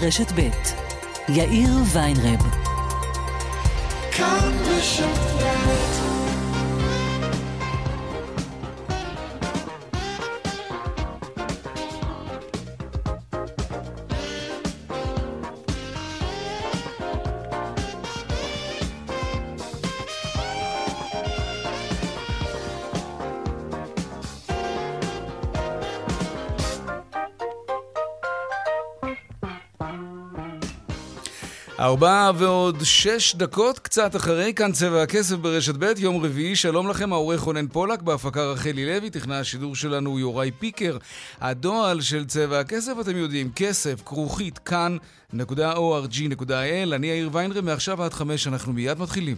רשת ב' יאיר ויינרב. כאן בשפט ארבע ועוד שש דקות, קצת אחרי, כאן צבע הכסף ברשת ב', יום רביעי, שלום לכם, העורך רונן פולק, בהפקה רחלי לוי, תכנן השידור שלנו יוראי פיקר. הדועל של צבע הכסף, אתם יודעים, כסף, כרוכית, כאן.org.il, אני יאיר ויינרם, מעכשיו עד חמש אנחנו מיד מתחילים.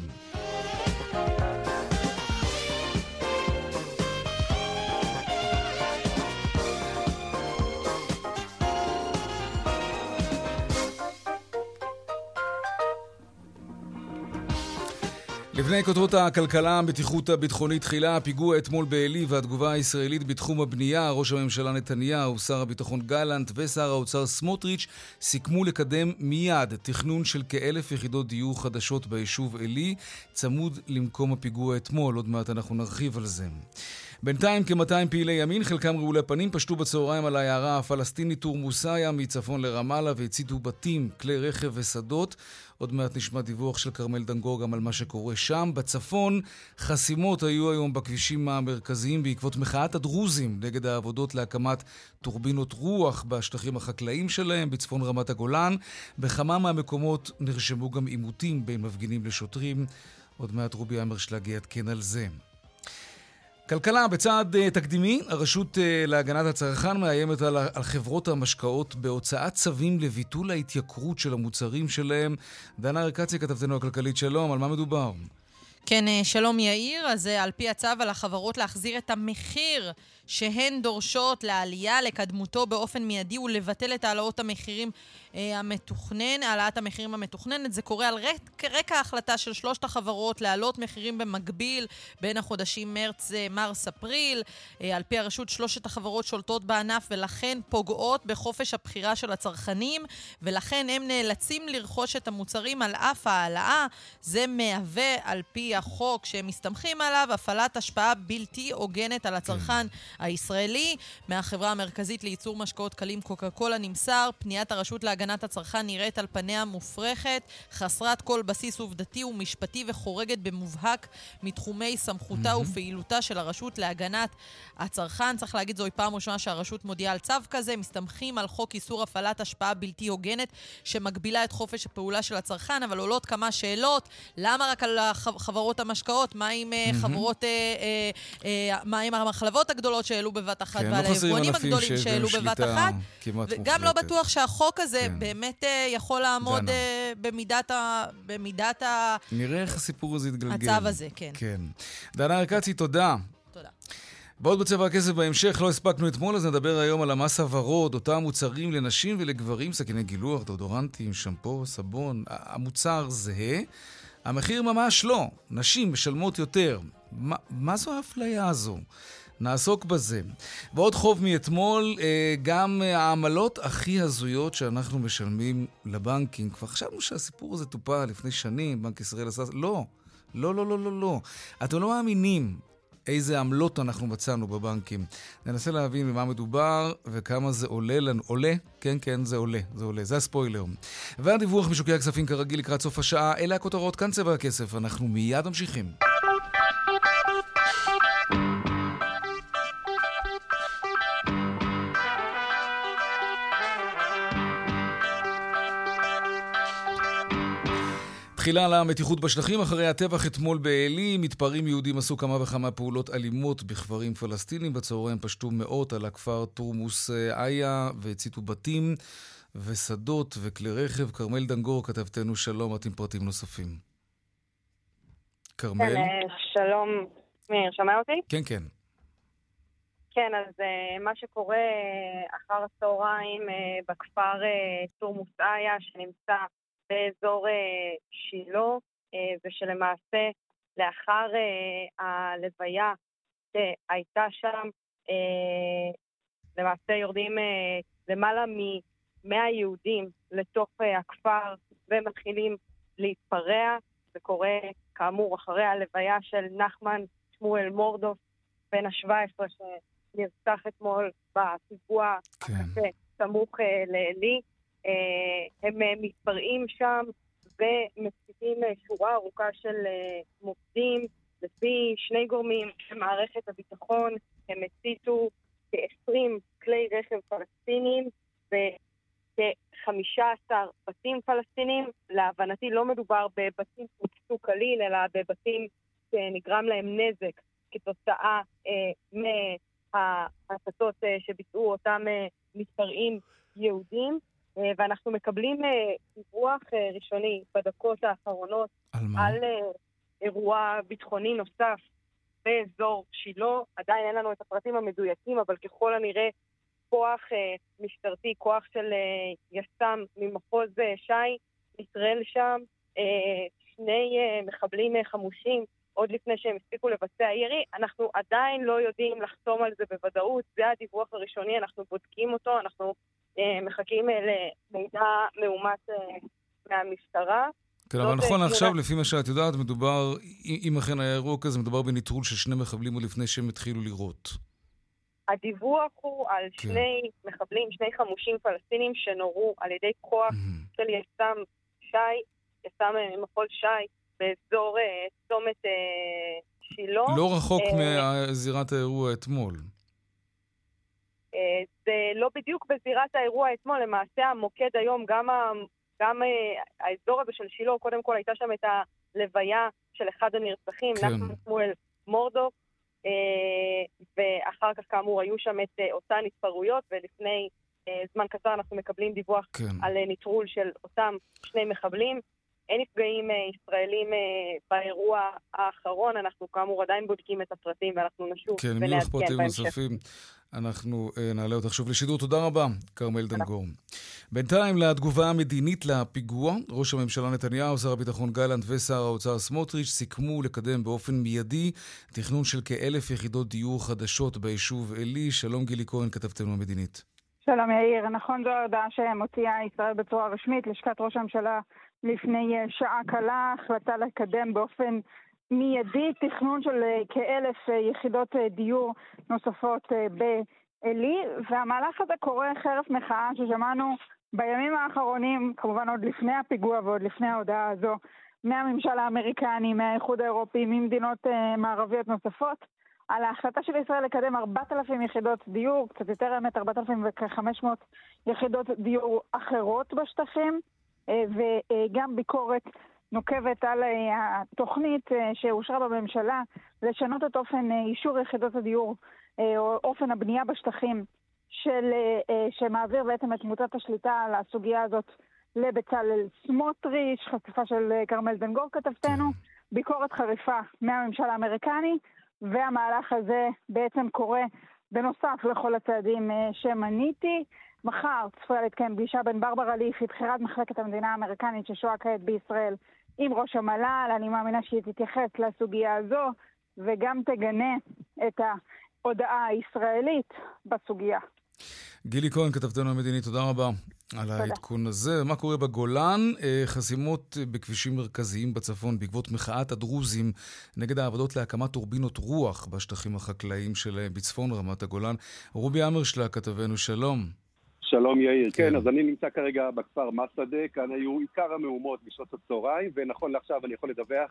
לפני כותרות הכלכלה, המתיחות הביטחונית תחילה, הפיגוע אתמול בעלי והתגובה הישראלית בתחום הבנייה, ראש הממשלה נתניהו, שר הביטחון גלנט ושר האוצר סמוטריץ' סיכמו לקדם מיד תכנון של כאלף יחידות דיור חדשות ביישוב עלי, צמוד למקום הפיגוע אתמול, עוד מעט אנחנו נרחיב על זה. בינתיים כ-200 פעילי ימין, חלקם רעולי פנים, פשטו בצהריים על העיירה הפלסטינית תורמוסיה מצפון לרמאללה והציתו בתים, כלי רכב ושדות. עוד מעט נשמע דיווח של כרמל דנגור גם על מה שקורה שם. בצפון, חסימות היו היום בכבישים המרכזיים בעקבות מחאת הדרוזים נגד העבודות להקמת טורבינות רוח בשטחים החקלאיים שלהם בצפון רמת הגולן. בכמה מהמקומות נרשמו גם עימותים בין מפגינים לשוטרים. עוד מעט רובי אמרשלג יעדכן על זה. כלכלה, בצעד uh, תקדימי, הרשות uh, להגנת הצרכן מאיימת על, על חברות המשקאות בהוצאת צווים לביטול ההתייקרות של המוצרים שלהם. דנה ארקצי, כתבתנו הכלכלית, שלום, על מה מדובר? כן, אה, שלום יאיר. אז על פי הצו על החברות להחזיר את המחיר שהן דורשות לעלייה לקדמותו באופן מיידי ולבטל את העלאות המחירים אה, המתוכנן, העלאת המחירים המתוכננת. זה קורה על רק, רקע ההחלטה של שלושת החברות להעלות מחירים במקביל בין החודשים מרץ, אה, מרס, אפריל. אה, על פי הרשות, שלושת החברות שולטות בענף ולכן פוגעות בחופש הבחירה של הצרכנים, ולכן הם נאלצים לרכוש את המוצרים על אף ההעלאה. זה מהווה, על פי החוק שהם מסתמכים עליו, הפעלת השפעה בלתי הוגנת על הצרכן כן. הישראלי. מהחברה המרכזית לייצור משקאות קלים קוקה קולה נמסר, פניית הרשות להגנת הצרכן נראית על פניה מופרכת, חסרת כל בסיס עובדתי ומשפטי וחורגת במובהק מתחומי סמכותה mm-hmm. ופעילותה של הרשות להגנת הצרכן. צריך להגיד, זוהי פעם ראשונה שהרשות מודיעה על צו כזה. מסתמכים על חוק איסור הפעלת השפעה בלתי הוגנת, שמגבילה את חופש הפעולה של הצרכן, אבל עולות כמה שאלות. למה רק על חברות המשקאות? מה עם mm-hmm. חברות... אה, אה, אה, מה עם המחלבות הגדולות שהעלו בבת אחת, כן, ועל לא היבואנים הגדולים שהעלו בבת אחת? וגם לא בטוח שהחוק הזה כן. באמת uh, יכול לעמוד uh, במידת ה... במידת ה... נראה איך הסיפור הזה יתגלגל. הצו הזה, כן. כן. דנה ארקצי, תודה. תודה. בעוד בצבע הכסף בהמשך, לא הספקנו אתמול, אז נדבר היום על המס הוורוד, אותם מוצרים לנשים ולגברים, סכיני גילוח, דודורנטים, שמפו, סבון. המוצר זהה, המחיר ממש לא. נשים משלמות יותר. מה, מה זו האפליה הזו? נעסוק בזה. ועוד חוב מאתמול, אה, גם העמלות הכי הזויות שאנחנו משלמים לבנקים. כבר חשבנו שהסיפור הזה טופל לפני שנים, בנק ישראל עשה... לא, לא, לא, לא, לא, לא. אתם לא מאמינים איזה עמלות אנחנו מצאנו בבנקים. ננסה להבין במה מדובר וכמה זה עולה לנו. עולה? כן, כן, זה עולה, זה עולה. זה הספוילר. והדיווח משוקי הכספים כרגיל לקראת סוף השעה. אלה הכותרות, כאן צבע הכסף. אנחנו מיד ממשיכים. תחילה על המתיחות בשטחים. אחרי הטבח אתמול בעלי, מתפרעים יהודים עשו כמה וכמה פעולות אלימות בכפרים פלסטינים. בצהריים פשטו מאות על הכפר תורמוס איה והציתו בתים ושדות וכלי רכב. כרמל דנגור, כתבתנו שלום, את עם פרטים נוספים. כרמל? כן, שלום. מאיר, שומע אותי? כן, כן. כן, אז uh, מה שקורה uh, אחר הצהריים uh, בכפר תורמוס איה, שנמצא באזור אה, שילה, אה, ושלמעשה לאחר אה, הלוויה שהייתה שם, למעשה יורדים למעלה 100 יהודים לתוך הכפר ומתחילים להתפרע. זה קורה, כאמור, אחרי הלוויה של נחמן שמואל מורדוף, בן ה-17, שנרצח אתמול בפיגוע כן. הקשה סמוך לעלי. הם מתפרעים שם ומציגים שורה ארוכה של מוקדים. לפי שני גורמים במערכת הביטחון, הם הציתו כ-20 כלי רכב פלסטינים וכ-15 בתים פלסטינים. להבנתי לא מדובר בבתים שהוצאו כליל, אלא בבתים שנגרם להם נזק כתוצאה אה, מההצתות אה, שביצעו אותם אה, מתפרעים יהודים. אה, ואנחנו מקבלים אה, דיווח אה, ראשוני בדקות האחרונות על, על אירוע ביטחוני נוסף באזור שילה. עדיין אין לנו את הפרטים המדויקים, אבל ככל הנראה כוח אה, משטרתי, כוח של אה, יס"מ ממחוז אה, ש"י, ישראל שם, אה, שני אה, מחבלים אה, חמושים עוד לפני שהם הספיקו לבצע ירי. אנחנו עדיין לא יודעים לחתום על זה בוודאות, זה הדיווח הראשוני, אנחנו בודקים אותו, אנחנו אה, מחכים אה, למידע מאומת אה, מהמשטרה. כן, אבל נכון עכשיו, לפי מה שאת יודעת, מדובר, אם אכן היה אירוע כזה, מדובר בנטרול של שני מחבלים עוד לפני שהם התחילו לירות. הדיווח הוא על כן. שני מחבלים, שני חמושים פלסטינים שנורו על ידי כוח mm-hmm. של יס"מ ש"י, יס"מ ממחוז ש"י, באזור אה, צומת אה, שילה. לא רחוק אה, מזירת האירוע אתמול. אה, זה לא בדיוק בזירת האירוע אתמול, למעשה המוקד היום, גם גם אה, האזור הזה של שילה, קודם כל הייתה שם את הלוויה של אחד הנרצחים, כן. נחמן שמואל מורדוק, אה, ואחר כך כאמור היו שם את אותן התפרעויות, ולפני זמן קצר אנחנו מקבלים דיווח כן. על נטרול של אותם שני מחבלים. אין נפגעים ישראלים באירוע האחרון, אנחנו כאמור עדיין בודקים את הפרטים ואנחנו נשוב כן, ונעדכן בהמשך. כן, אם יהיו לך פרטים נוספים, אנחנו נעלה אותך שוב לשידור. תודה רבה, כרמל דנגור. בינתיים לתגובה המדינית לפיגוע, ראש הממשלה נתניהו, שר הביטחון גלנט ושר האוצר סמוטריץ' סיכמו לקדם באופן מיידי תכנון של כאלף יחידות דיור חדשות ביישוב עלי. שלום גילי כהן, כתבתנו המדינית. שלום יאיר, נכון זו ההודעה שמוציאה ישראל בצורה רשמית, לשכת ראש הממשלה לפני שעה קלה, החלטה לקדם באופן מיידי תכנון של כאלף יחידות דיור נוספות בעלי, והמהלך הזה קורה חרף מחאה ששמענו בימים האחרונים, כמובן עוד לפני הפיגוע ועוד לפני ההודעה הזו, מהממשל האמריקני, מהאיחוד האירופי, ממדינות מערביות נוספות, על ההחלטה של ישראל לקדם 4,000 יחידות דיור, קצת יותר האמת, 4,500 יחידות דיור אחרות בשטחים, וגם ביקורת נוקבת על uh, התוכנית uh, שאושרה בממשלה לשנות את אופן אישור יחידות הדיור, או אופן הבנייה בשטחים של, אה, שמעביר בעצם את מוטת השליטה על הסוגיה הזאת לבצלאל סמוטריץ', חשיפה של אה, כרמל בן גור כתבתנו, ביקורת חריפה מהממשל האמריקני, והמהלך הזה בעצם קורה בנוסף לכל הצעדים אה, שמניתי. מחר צפויה להתקיים פגישה בין ברברה ליפי, בכירת מחלקת המדינה האמריקנית ששוהה כעת בישראל, עם ראש המל"ל. אני מאמינה שהיא תתייחס לסוגיה הזו וגם תגנה את ההודעה הישראלית בסוגיה. גילי כהן, כתבתנו המדינית, תודה רבה על העדכון הזה. מה קורה בגולן? אה, חסימות בכבישים מרכזיים בצפון בעקבות מחאת הדרוזים נגד העבודות להקמת טורבינות רוח בשטחים החקלאיים שלהם בצפון רמת הגולן. רובי אמרשלה, כתבנו, שלום. שלום יאיר, כן. כן, אז אני נמצא כרגע בכפר מסעדה, כאן היו עיקר המהומות בשעות הצהריים, ונכון לעכשיו אני יכול לדווח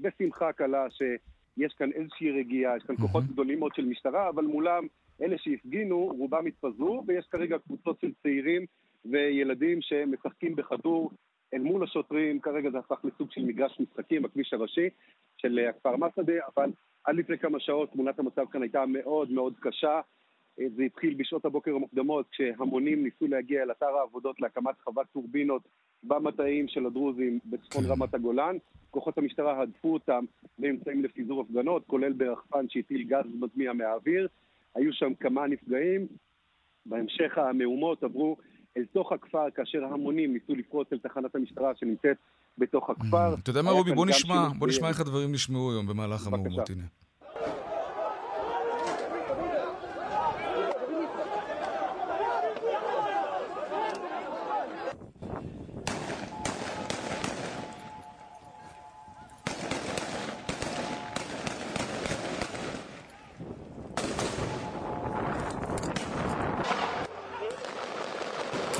בשמחה קלה שיש כאן איזושהי רגיעה, יש כאן כוחות גדולים מאוד של משטרה, אבל מולם אלה שהפגינו, רובם התפזרו, ויש כרגע קבוצות של צעירים וילדים שמשחקים בכדור אל מול השוטרים, כרגע זה הפך לסוג של מגרש משחקים בכביש הראשי של הכפר מסעדה, אבל עד לפני כמה שעות תמונת המצב כאן הייתה מאוד מאוד קשה. זה התחיל בשעות הבוקר המוקדמות, כשהמונים ניסו להגיע אל אתר העבודות להקמת חוות טורבינות במטעים של הדרוזים בצפון כן. רמת הגולן. כוחות המשטרה הדפו אותם באמצעים לפיזור הפגנות, כולל ברחפן שהטיל גז מדמיע מהאוויר. היו שם כמה נפגעים. בהמשך המהומות עברו אל תוך הכפר, כאשר ההמונים ניסו לפרוץ אל תחנת המשטרה שנמצאת בתוך הכפר. אתה יודע מה, רובי? בוא נשמע, בוא נשמע איך הדברים נשמעו היום במהלך המהומות. הנה.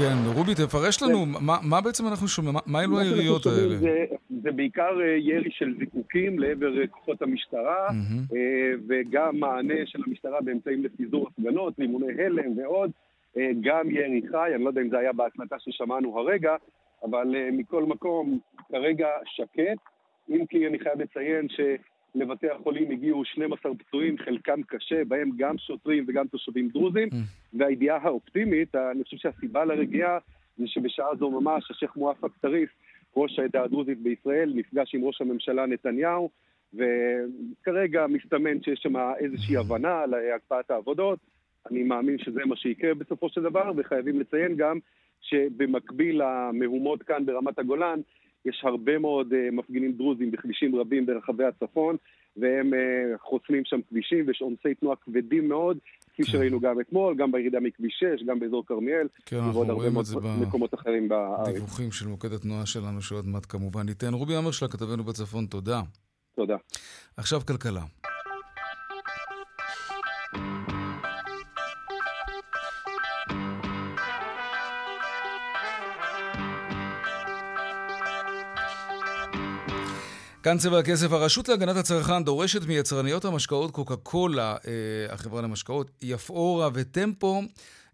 כן, רובי, תפרש לנו, מה, מה בעצם אנחנו שומעים? מה אלו היריות האלה? זה, זה בעיקר אה, ירי של זיקוקים לעבר אה, כוחות המשטרה. אה, וגם מענה של המשטרה באמצעים לפיזור הפגנות, לימוני הלם ועוד. גם ירי חי, אני לא יודע אם זה היה בהקלטה ששמענו הרגע, אבל מכל מקום, כרגע שקט. אם כי אני חייב לציין שלבתי החולים הגיעו 12 פצועים, חלקם קשה, בהם גם שוטרים וגם תושבים דרוזים. והידיעה האופטימית, אני חושב שהסיבה לרגיעה זה שבשעה זו ממש השייח' מואפק טריף, ראש העדה הדרוזית בישראל, נפגש עם ראש הממשלה נתניהו, וכרגע מסתמן שיש שם איזושהי הבנה על הקפאת העבודות. אני מאמין שזה מה שיקרה בסופו של דבר, וחייבים לציין גם שבמקביל למהומות כאן ברמת הגולן, יש הרבה מאוד uh, מפגינים דרוזים בכבישים רבים ברחבי הצפון, והם uh, חוסמים שם כבישים, ויש עומסי תנועה כבדים מאוד, כפי כן. שראינו גם אתמול, גם בירידה מכביש 6, גם באזור כרמיאל, כן, ובעוד הרבה מקומות אחרים בארץ. בדיווחים של מוקד התנועה שלנו, שעוד מעט כמובן ניתן. רובי אמרשלה, כתבנו בצפון, תודה. תודה. עכשיו כלכלה. כאן צבע הכסף. הרשות להגנת הצרכן דורשת מיצרניות המשקאות קוקה קולה, אה, החברה למשקאות, יפאורה וטמפו,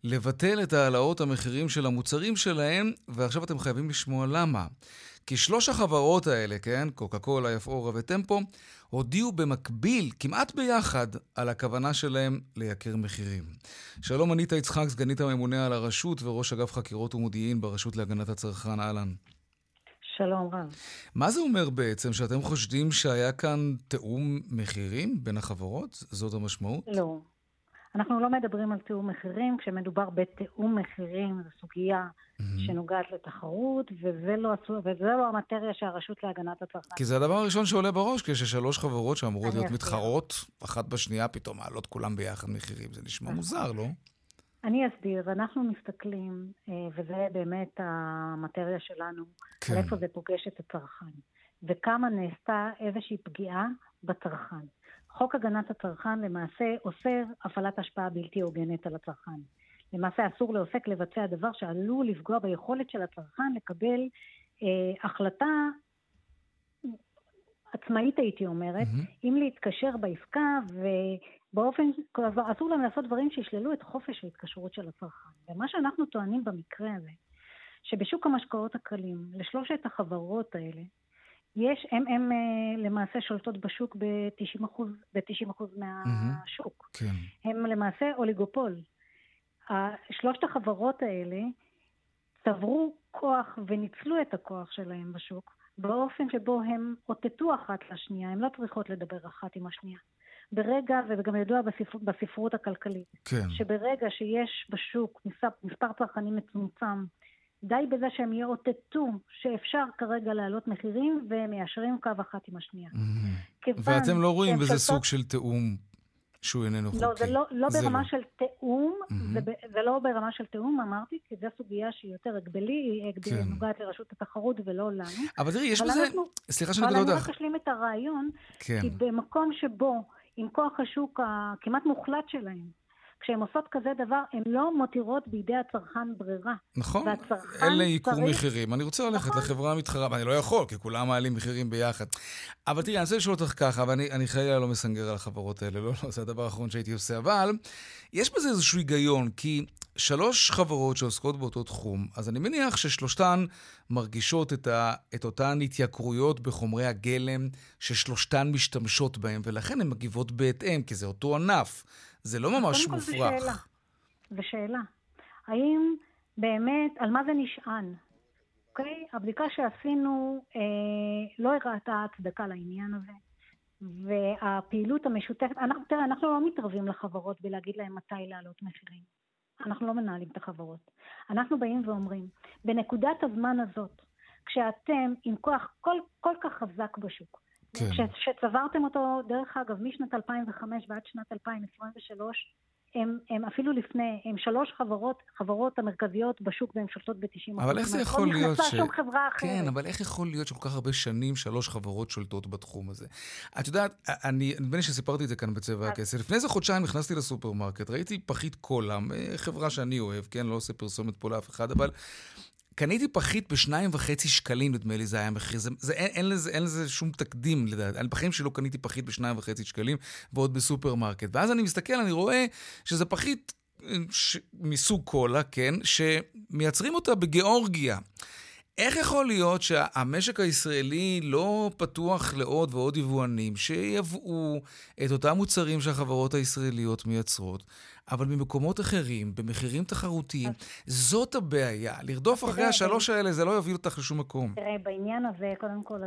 לבטל את העלאות המחירים של המוצרים שלהם, ועכשיו אתם חייבים לשמוע למה. כי שלוש החברות האלה, כן, קוקה קולה, יפאורה וטמפו, הודיעו במקביל, כמעט ביחד, על הכוונה שלהם לייקר מחירים. שלום, אניטה יצחק, סגנית הממונה על הרשות וראש אגף חקירות ומודיעין ברשות להגנת הצרכן, אהלן. שלום רב. מה זה אומר בעצם, שאתם חושדים שהיה כאן תיאום מחירים בין החברות? זאת המשמעות? לא. אנחנו לא מדברים על תיאום מחירים, כשמדובר בתיאום מחירים זו סוגיה שנוגעת לתחרות, וזה לא, וזה לא המטריה שהרשות להגנת הצרכן. כי זה הדבר הראשון שעולה בראש, כששלוש חברות שאמורות להיות אסביר. מתחרות, אחת בשנייה פתאום מעלות כולם ביחד מחירים. זה נשמע נכון. מוזר, לא? אני אסביר, אנחנו מסתכלים, אה, וזה באמת המטריה שלנו, כן. על איפה זה פוגש את הצרכן, וכמה נעשתה איזושהי פגיעה בצרכן. חוק הגנת הצרכן למעשה אוסר הפעלת השפעה בלתי הוגנת על הצרכן. למעשה אסור לעוסק לבצע דבר שעלול לפגוע ביכולת של הצרכן לקבל אה, החלטה עצמאית הייתי אומרת, מהמם. אם להתקשר בעסקה ובאופן, אסור להם לעשות דברים שישללו את חופש ההתקשרות של הצרכן. ומה שאנחנו טוענים במקרה הזה, שבשוק המשקאות הקלים, לשלושת החברות האלה, יש, הם, הם אה, למעשה שולטות בשוק ב-90%, ב-90% מהשוק. כן. הם למעשה אוליגופול. שלושת החברות האלה צברו כוח וניצלו את הכוח שלהם בשוק באופן שבו הם אותתו אחת לשנייה, הן לא צריכות לדבר אחת עם השנייה. ברגע, וגם ידוע בספר, בספרות הכלכלית, כן. שברגע שיש בשוק מספר, מספר צרכנים מצומצם, די בזה שהם יאותתו שאפשר כרגע להעלות מחירים והם מיישרים קו אחת עם השנייה. כיוון ואתם לא רואים בזה סוג של תיאום שהוא איננו חוקי. לא, זה לא, לא זה ברמה לא. של תיאום, מהמם. זה, זה לא ברמה של תיאום, אמרתי, כי זו סוגיה שהיא יותר הגבלי, היא הגב- כן. נוגעת לרשות התחרות ולא לנו. אבל תראי, יש אבל בזה... אנחנו- סליחה שאני אבל קוטע אני אותך. רק אשלים את הרעיון, כן. כי במקום שבו, עם כוח השוק הכמעט מוחלט שלהם, כשהן עושות כזה דבר, הן לא מותירות בידי הצרכן ברירה. נכון, אין לעיקור צריך- מחירים. אני רוצה ללכת נכון. לחברה המתחרה, ואני לא יכול, כי כולם מעלים מחירים ביחד. אבל תראי, אני רוצה לשאול אותך ככה, ואני אני חלילה לא מסנגר על החברות האלה, לא, לא, זה הדבר האחרון שהייתי עושה, אבל יש בזה איזשהו היגיון, כי שלוש חברות שעוסקות באותו תחום, אז אני מניח ששלושתן מרגישות את, ה, את אותן התייקרויות בחומרי הגלם ששלושתן משתמשות בהם, ולכן הן מגיבות בהתאם, כי זה אותו ענף. זה לא ממש כל זו מופרך. שאלה. זו שאלה. האם באמת, על מה זה נשען? אוקיי? הבדיקה שעשינו אה, לא הראתה הצדקה לעניין הזה. והפעילות המשותפת, אנחנו, תראה, אנחנו לא מתערבים לחברות בלהגיד להם מתי להעלות מחירים. אנחנו לא מנהלים את החברות. אנחנו באים ואומרים, בנקודת הזמן הזאת, כשאתם עם כוח כל, כל כך חזק בשוק, כן. ש, שצברתם אותו, דרך אגב, משנת 2005 ועד שנת 2023, הם, הם אפילו לפני, הם שלוש חברות, חברות המרכזיות בשוק והן שולטות ב-90%. אבל איך זה יכול להיות ש... שום חברה אחרת. כן, אבל איך יכול להיות שכל כך הרבה שנים שלוש חברות שולטות בתחום הזה? את יודעת, אני, נדמה לי שסיפרתי את זה כאן בצבע הכסף. לפני איזה חודשיים נכנסתי לסופרמרקט, ראיתי פחית קולה, אה, חברה שאני אוהב, כן? לא עושה פרסומת פה לאף אחד, אבל קניתי פחית בשניים וחצי שקלים, נדמה לי, זה היה המחיר. זה, זה, אין, אין, לזה, אין לזה שום תקדים, לדעת. אני בחיים שלי לא קניתי פחית בשניים וחצי שקלים, ועוד בסופרמרקט. ואז אני מסתכל, אני רואה שזה פחית אה, ש... מסוג קולה, כן, שמייצרים אותה בגיאורגיה. איך יכול להיות שהמשק הישראלי לא פתוח לעוד ועוד יבואנים שייבאו את אותם מוצרים שהחברות הישראליות מייצרות, אבל ממקומות אחרים, במחירים תחרותיים, זאת הבעיה. לרדוף אחרי השלוש האלה זה לא יוביל אותך לשום מקום. תראה, בעניין הזה, קודם כל,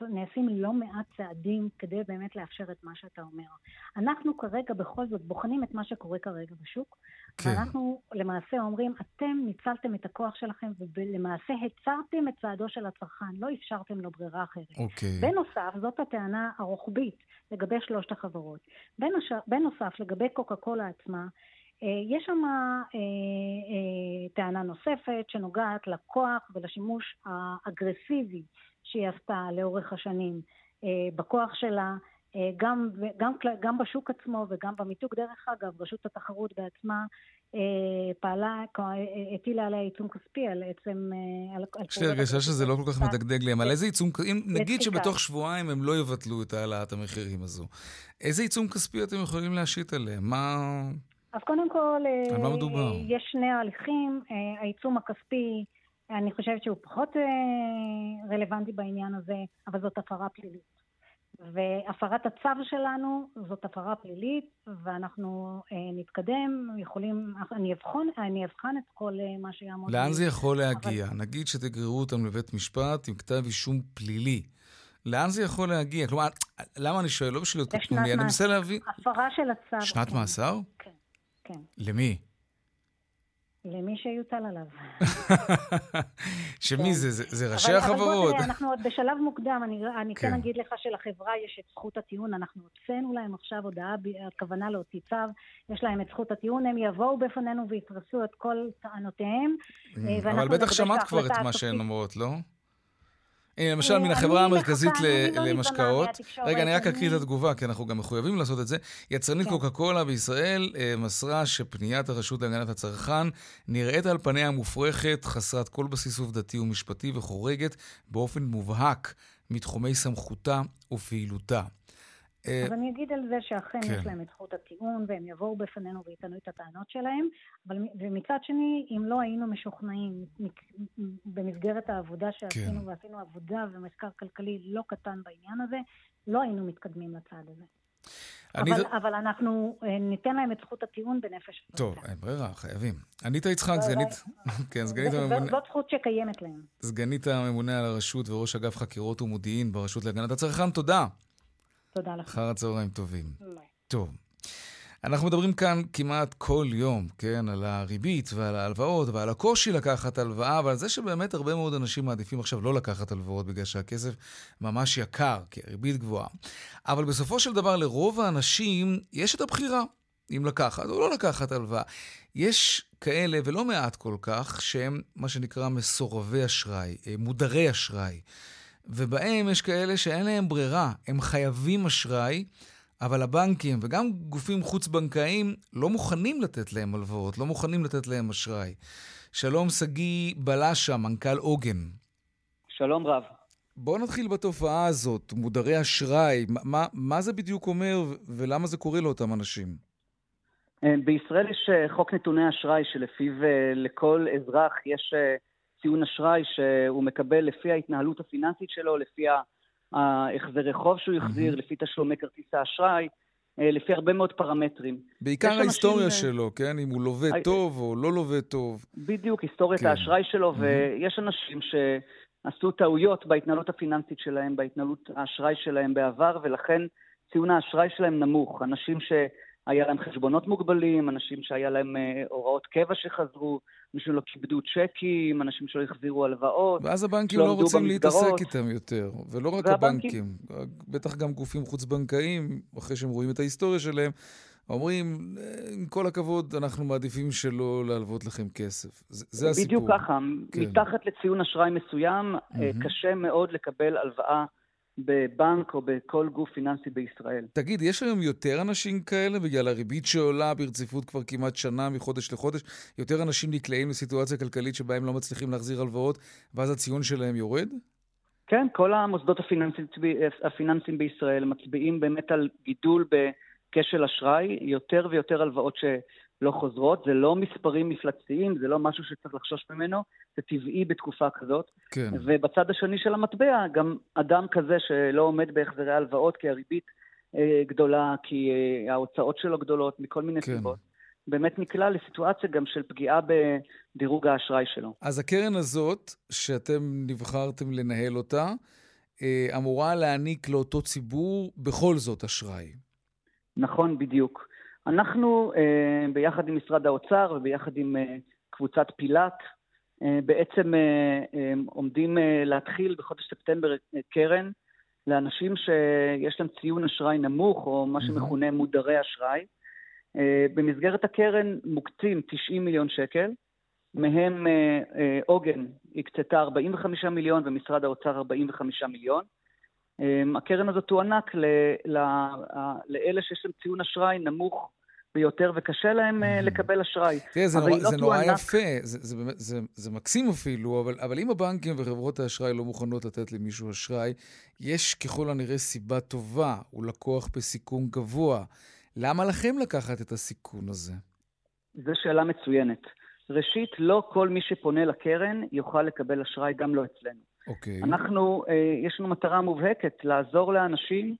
נעשים לא מעט צעדים כדי באמת לאפשר את מה שאתה אומר. אנחנו כרגע בכל זאת בוחנים את מה שקורה כרגע בשוק, כן. ואנחנו למעשה אומרים, אתם ניצלתם את הכוח שלכם ולמעשה הצרתם את צעדו של הצרכן, לא אפשרתם לו ברירה אחרת. אוקיי. בנוסף, זאת הטענה הרוחבית לגבי שלושת החברות. בנוסף, לגבי קוקה קולה עצמה, אה, יש שם אה, אה, טענה נוספת שנוגעת לכוח ולשימוש האגרסיבי שהיא עשתה לאורך השנים בכוח שלה, גם, גם, גם בשוק עצמו וגם במיתוג. דרך אגב, רשות התחרות בעצמה פעלה, הטילה עליה עיצום כספי על עצם... יש לי הרגשה שזה לא כל כך מדגדג לי, אבל איזה עיצום, אם נגיד שבתוך שבועיים הם לא יבטלו את העלאת המחירים הזו, איזה עיצום כספי אתם יכולים להשית עליהם? מה... אז קודם כל, על? יש שני הליכים. העיצום הכספי, אני חושבת שהוא פחות רלוונטי בעניין הזה, אבל זאת הפרה פלילית. והפרת הצו שלנו זאת הפרה פלילית, ואנחנו אה, נתקדם, יכולים, אני אבחן, אני אבחן את כל אה, מה שיעמוד. לאן זה יכול להגיע? אבל... נגיד שתגררו אותם לבית משפט עם כתב אישום פלילי. לאן זה יכול להגיע? כלומר, למה אני שואל? לא בשביל להיות קטנוני, אני מנסה להבין... הפרה של הצו. שנת כן. מאסר? כן, כן. למי? למי שיוטל עליו. שמי כן. זה? זה, זה ראשי אבל, החברות? אבל בוא אנחנו עוד בשלב מוקדם, אני, אני כן. כן אגיד לך שלחברה יש את זכות הטיעון, אנחנו הוצאנו להם עכשיו הודעה, הכוונה להוציא צו, יש להם את זכות הטיעון, הם יבואו בפנינו ויפרסו את כל טענותיהם. Mm, אבל בטח שמעת כבר את מה שהן אומרות, לא? הנה, למשל, מן החברה המרכזית לא למשקאות. רגע, אני רק אקריא את התגובה, כי אנחנו גם מחויבים לעשות את זה. יצרנית כן. קוקה קולה בישראל אה, מסרה שפניית הרשות להגנת הצרכן נראית על פניה מופרכת, חסרת כל בסיס עובדתי ומשפטי וחורגת באופן מובהק מתחומי סמכותה ופעילותה. אה, אז אני אגיד על זה שאכן כן. יש להם את זכות הטיעון, והם יבואו בפנינו ויטענו את הטענות שלהם, אבל, ומצד שני, אם לא היינו משוכנעים במסגרת העבודה שעשינו, כן. ועשינו עבודה ומחקר כלכלי לא קטן בעניין הזה, לא היינו מתקדמים לצעד הזה. אבל, ד... אבל אנחנו אה, ניתן להם את זכות הטיעון בנפש. טוב, אין ברירה, חייבים. אניטה יצחק, סגנית... כן, סגנית הממונה... זאת זכות שקיימת להם. סגנית הממונה על הרשות וראש אגף חקירות ומודיעין ברשות להגנת הצרכן, תודה. תודה לך. אחר הצהריים טובים. ביי. טוב. אנחנו מדברים כאן כמעט כל יום, כן, על הריבית ועל ההלוואות ועל הקושי לקחת הלוואה ועל זה שבאמת הרבה מאוד אנשים מעדיפים עכשיו לא לקחת הלוואות בגלל שהכסף ממש יקר, כי הריבית גבוהה. אבל בסופו של דבר לרוב האנשים יש את הבחירה אם לקחת או לא לקחת הלוואה. יש כאלה, ולא מעט כל כך, שהם מה שנקרא מסורבי אשראי, אה, מודרי אשראי. ובהם יש כאלה שאין להם ברירה, הם חייבים אשראי, אבל הבנקים וגם גופים חוץ-בנקאיים לא מוכנים לתת להם הלוואות, לא מוכנים לתת להם אשראי. שלום, שגיא בלשה, מנכ"ל עוגן. שלום רב. בואו נתחיל בתופעה הזאת, מודרי אשראי. מה, מה זה בדיוק אומר ולמה זה קורה לאותם אנשים? אה, בישראל יש אה, חוק נתוני אשראי שלפיו אה, לכל אזרח יש ציון אשראי שהוא מקבל לפי ההתנהלות הפיננסית שלו, לפי ההחזרי חוב שהוא החזיר, mm-hmm. לפי תשלומי כרטיס האשראי, אה, לפי הרבה מאוד פרמטרים. בעיקר ההיסטוריה אנשים... שלו, כן? אם הוא לווה I... טוב או לא לווה טוב. בדיוק, היסטוריית כן. האשראי שלו, mm-hmm. ויש אנשים שעשו טעויות בהתנהלות הפיננסית שלהם, בהתנהלות האשראי שלהם בעבר, ולכן ציון האשראי שלהם נמוך. אנשים ש... היה להם חשבונות מוגבלים, אנשים שהיה להם אה, הוראות קבע שחזרו, אנשים שלא כיבדו צ'קים, אנשים שלא החזירו הלוואות. ואז הבנקים לא, רוצים להתעסק איתם יותר, ולא רק והבנקים. הבנקים, בטח גם גופים חוץ-בנקאיים, אחרי שהם רואים את ההיסטוריה שלהם, אומרים, עם כל הכבוד, אנחנו מעדיפים שלא להלוות לכם כסף. זה, זה הסיפור. בדיוק ככה. כן. מתחת לציון אשראי מסוים, mm-hmm. קשה מאוד לקבל הלוואה בבנק או בכל גוף פיננסי בישראל. תגיד, יש היום יותר אנשים כאלה בגלל הריבית שעולה ברציפות כבר כמעט שנה מחודש לחודש? יותר אנשים נקלעים לסיטואציה כלכלית שבה הם לא מצליחים להחזיר הלוואות, ואז הציון שלהם יורד? כן, כל המוסדות הפיננסיים, הפיננסיים בישראל מצביעים באמת על גידול בכשל אשראי, יותר ויותר הלוואות שלא חוזרות. זה לא מספרים מפלצתיים, זה לא משהו שצריך לחשוש ממנו, זה טבעי בתקופה כזאת. כן. ובצד השני של המטבע, גם אדם כזה שלא עומד בהחזרי הלוואות כי הריבית אה, גדולה, כי אה, ההוצאות שלו גדולות, מכל מיני כן. סיבות. באמת נקלע לסיטואציה גם של פגיעה בדירוג האשראי שלו. אז הקרן הזאת, שאתם נבחרתם לנהל אותה, אה, אמורה להעניק לאותו ציבור בכל זאת אשראי. נכון, בדיוק. אנחנו, אה, ביחד עם משרד האוצר וביחד עם אה, קבוצת פילאט, בעצם עומדים להתחיל בחודש ספטמבר קרן לאנשים שיש להם ציון אשראי נמוך, או מה שמכונה מודרי אשראי. אה, במסגרת הקרן מוקצים 90 מיליון שקל, מהם אה, אה, עוגן הקצתה 45 מיליון ומשרד האוצר 45 מיליון. הקרן הזאת תוענק לאלה שיש להם ציון אשראי נמוך ביותר וקשה להם לקבל אשראי. תראה, זה, נורא, לא זה נורא יפה, זה, זה, זה, זה, זה מקסים אפילו, אבל, אבל אם הבנקים וחברות האשראי לא מוכנות לתת למישהו אשראי, יש ככל הנראה סיבה טובה, הוא לקוח בסיכון גבוה. למה לכם לקחת את הסיכון הזה? זו שאלה מצוינת. ראשית, לא כל מי שפונה לקרן יוכל לקבל אשראי, גם לא אצלנו. אוקיי. אנחנו, אה, יש לנו מטרה מובהקת, לעזור לאנשים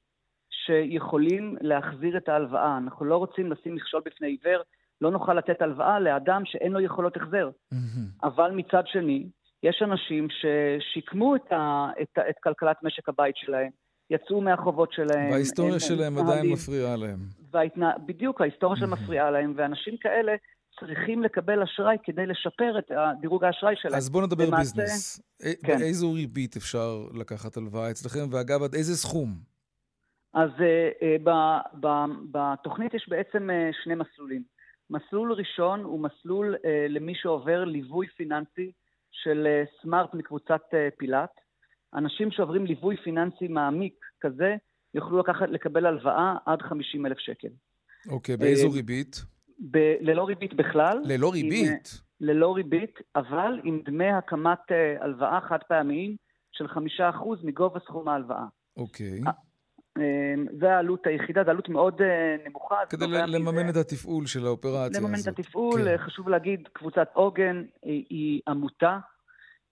שיכולים להחזיר את ההלוואה. אנחנו לא רוצים לשים מכשול בפני עיוור, לא נוכל לתת הלוואה לאדם שאין לו יכולות החזר. Mm-hmm. אבל מצד שני, יש אנשים ששיקמו את, ה, את, את כלכלת משק הבית שלהם, יצאו מהחובות שלהם. וההיסטוריה שלהם עדיין מפריעה להם. וההתנה... בדיוק, ההיסטוריה שלהם מפריעה להם, ואנשים כאלה צריכים לקבל אשראי כדי לשפר את דירוג האשראי שלהם. אז בואו נדבר למעשה... ביזנס. כן. באיזו ריבית אפשר לקחת הלוואה אצלכם, ואגב, עד איזה סכום? אז uh, uh, ב, ב, בתוכנית יש בעצם uh, שני מסלולים. מסלול ראשון הוא מסלול uh, למי שעובר ליווי פיננסי של סמארט uh, מקבוצת uh, פילאט. אנשים שעוברים ליווי פיננסי מעמיק כזה, יוכלו לקחת, לקבל הלוואה עד 50 אלף שקל. אוקיי, באיזו אה, ריבית? ב- ללא ריבית בכלל. ללא ריבית? עם, ללא ריבית, אבל עם דמי הקמת uh, הלוואה חד פעמיים של 5% מגובה סכום ההלוואה. אוקיי. Uh, זה העלות היחידה, זו עלות מאוד נמוכה. כדי לממן את התפעול של האופרציה הזאת. לממן את התפעול, כן. חשוב להגיד, קבוצת עוגן היא, היא עמותה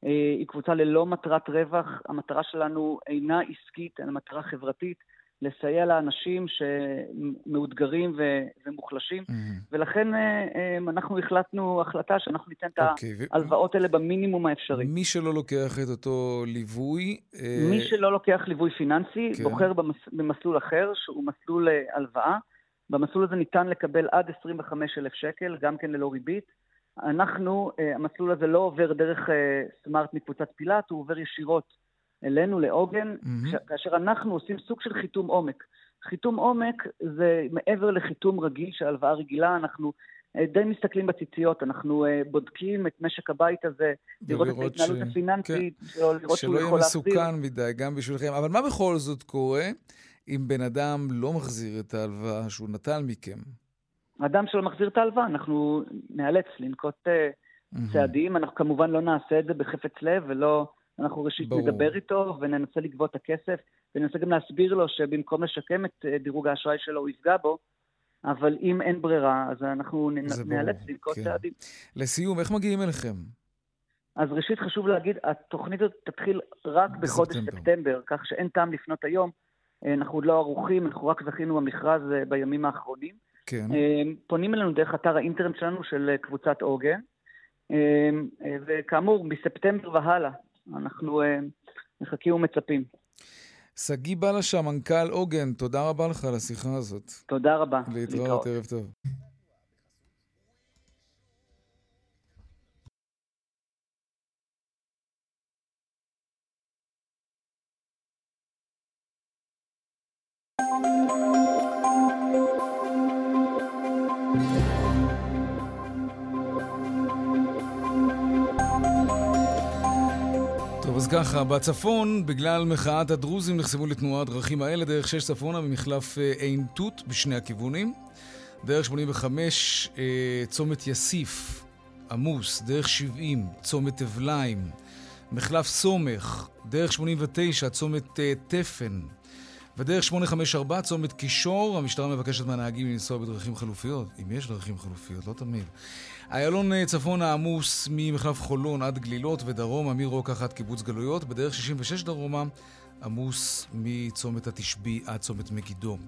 אה, היא קבוצה ללא מטרת רווח. המטרה שלנו אינה עסקית, אלא מטרה חברתית, לסייע לאנשים שמאותגרים ומוחלשים, mm-hmm. ולכן אה, אה, אנחנו החלטנו החלטה שאנחנו ניתן את okay, אוקיי, ההלוואות האלה במינימום האפשרי. מי שלא לוקח את אותו ליווי... מי שלא לוקח ליווי פיננסי, כן. בוחר במס, במסלול אחר, שהוא מסלול הלוואה. במסלול הזה ניתן לקבל עד 25,000 שקל, גם כן ללא ריבית. אנחנו, אה, המסלול הזה לא עובר דרך אה, סמארט מקבוצת פילאט, הוא עובר ישירות אלינו, לעוגן, mm-hmm. כאשר אנחנו עושים סוג של חיתום עומק. חיתום עומק זה מעבר לחיתום רגיל של הלוואה רגילה, אנחנו אה, די מסתכלים בציציות, אנחנו בודקים את משק הבית הזה, לראות את ההתנהלות ש... הפיננסית, כן. לראות שהוא יכול להחזיר. שלא יהיה מסוכן מדי, גם בשבילכם. אבל מה בכל זאת קורה אם בן אדם לא מחזיר את ההלוואה שהוא נטל מכם? אדם שלא מחזיר את ההלוואה, אנחנו נאלץ לנקוט mm-hmm. צעדים. אנחנו כמובן לא נעשה את זה בחפץ לב, ולא... אנחנו ראשית ברור. נדבר איתו וננסה לגבות את הכסף, וננסה גם להסביר לו שבמקום לשקם את אה, דירוג האשראי שלו, הוא יפגע בו. אבל אם אין ברירה, אז אנחנו נאלץ לנקוט כן. צעדים. לסיום, איך מגיעים אליכם? אז ראשית חשוב להגיד, התוכנית הזאת תתחיל רק בחודש ספטמבר, ספטמבר כך שאין טעם לפנות היום. אה, אנחנו עוד לא ערוכים, אנחנו רק זכינו במכרז אה, בימים האחרונים. כן. פונים אלינו דרך אתר האינטרנט שלנו של קבוצת עוגן, וכאמור, מספטמבר והלאה אנחנו אה, מחכים ומצפים. שגיא בלשה, מנכ"ל עוגן, תודה רבה לך על השיחה הזאת. תודה רבה. להתראות, ערב טוב. טוב, אז ככה, בצפון, בגלל מחאת הדרוזים, נחסמו לתנועת דרכים האלה דרך 6 צפונה ממחלף אה, עין תות בשני הכיוונים. דרך 85, אה, צומת יסיף, עמוס, דרך 70, צומת אבליים, מחלף סומך, דרך 89, צומת אה, תפן, ודרך 854, צומת קישור, המשטרה מבקשת מהנהגים לנסוע בדרכים חלופיות, אם יש דרכים חלופיות, לא תמיד. איילון אה, צפון העמוס ממחלף חולון עד גלילות ודרומה מרוקח עד קיבוץ גלויות, בדרך 66 דרומה עמוס מצומת התשבי עד צומת מגידו.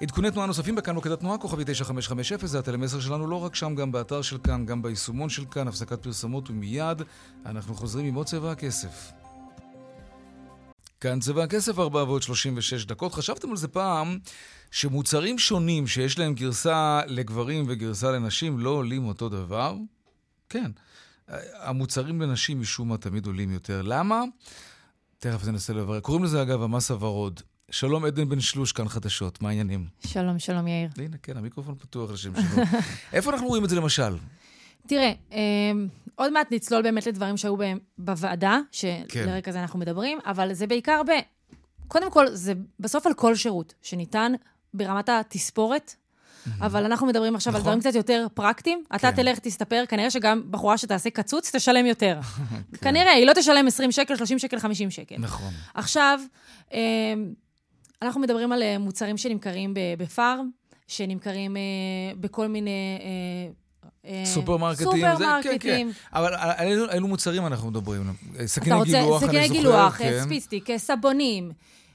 עדכוני תנועה נוספים בכאן מוקד התנועה, כוכבי 9550, זה הטלמסר שלנו לא רק שם, גם באתר של כאן, גם ביישומון של כאן, הפסקת פרסמות ומיד אנחנו חוזרים עם עוד צבע הכסף. כאן צבע הכסף, 4 ועוד 36 דקות. חשבתם על זה פעם, שמוצרים שונים שיש להם גרסה לגברים וגרסה לנשים לא עולים אותו דבר? כן. המוצרים לנשים משום מה תמיד עולים יותר. למה? תכף ננסה לברר. קוראים לזה אגב המס הוורוד. שלום עדן בן שלוש, כאן חדשות, מה העניינים? שלום, שלום יאיר. הנה, כן, המיקרופון פתוח לשם שלו. איפה אנחנו רואים את זה למשל? תראה, אה, עוד מעט נצלול באמת לדברים שהיו בהם בוועדה, שלרקע כן. זה אנחנו מדברים, אבל זה בעיקר ב... קודם כל, זה בסוף על כל שירות שניתן ברמת התספורת, אבל אנחנו מדברים עכשיו נכון. על דברים קצת יותר פרקטיים. כן. אתה תלך, תסתפר, כנראה שגם בחורה שתעשה קצוץ, תשלם יותר. כן. כנראה, היא לא תשלם 20 שקל, 30 שקל, 50 שקל. נכון. עכשיו, אה, אנחנו מדברים על אה, מוצרים שנמכרים בפארם, שנמכרים בכל מיני אה, סופרמרקטים. סופרמרקטים. כן, כן. אבל על אילו מוצרים אנחנו מדברים? סכיני גילוח, אני זוכר. סכיני גילוח, כן. ספיסטיק, סבונים.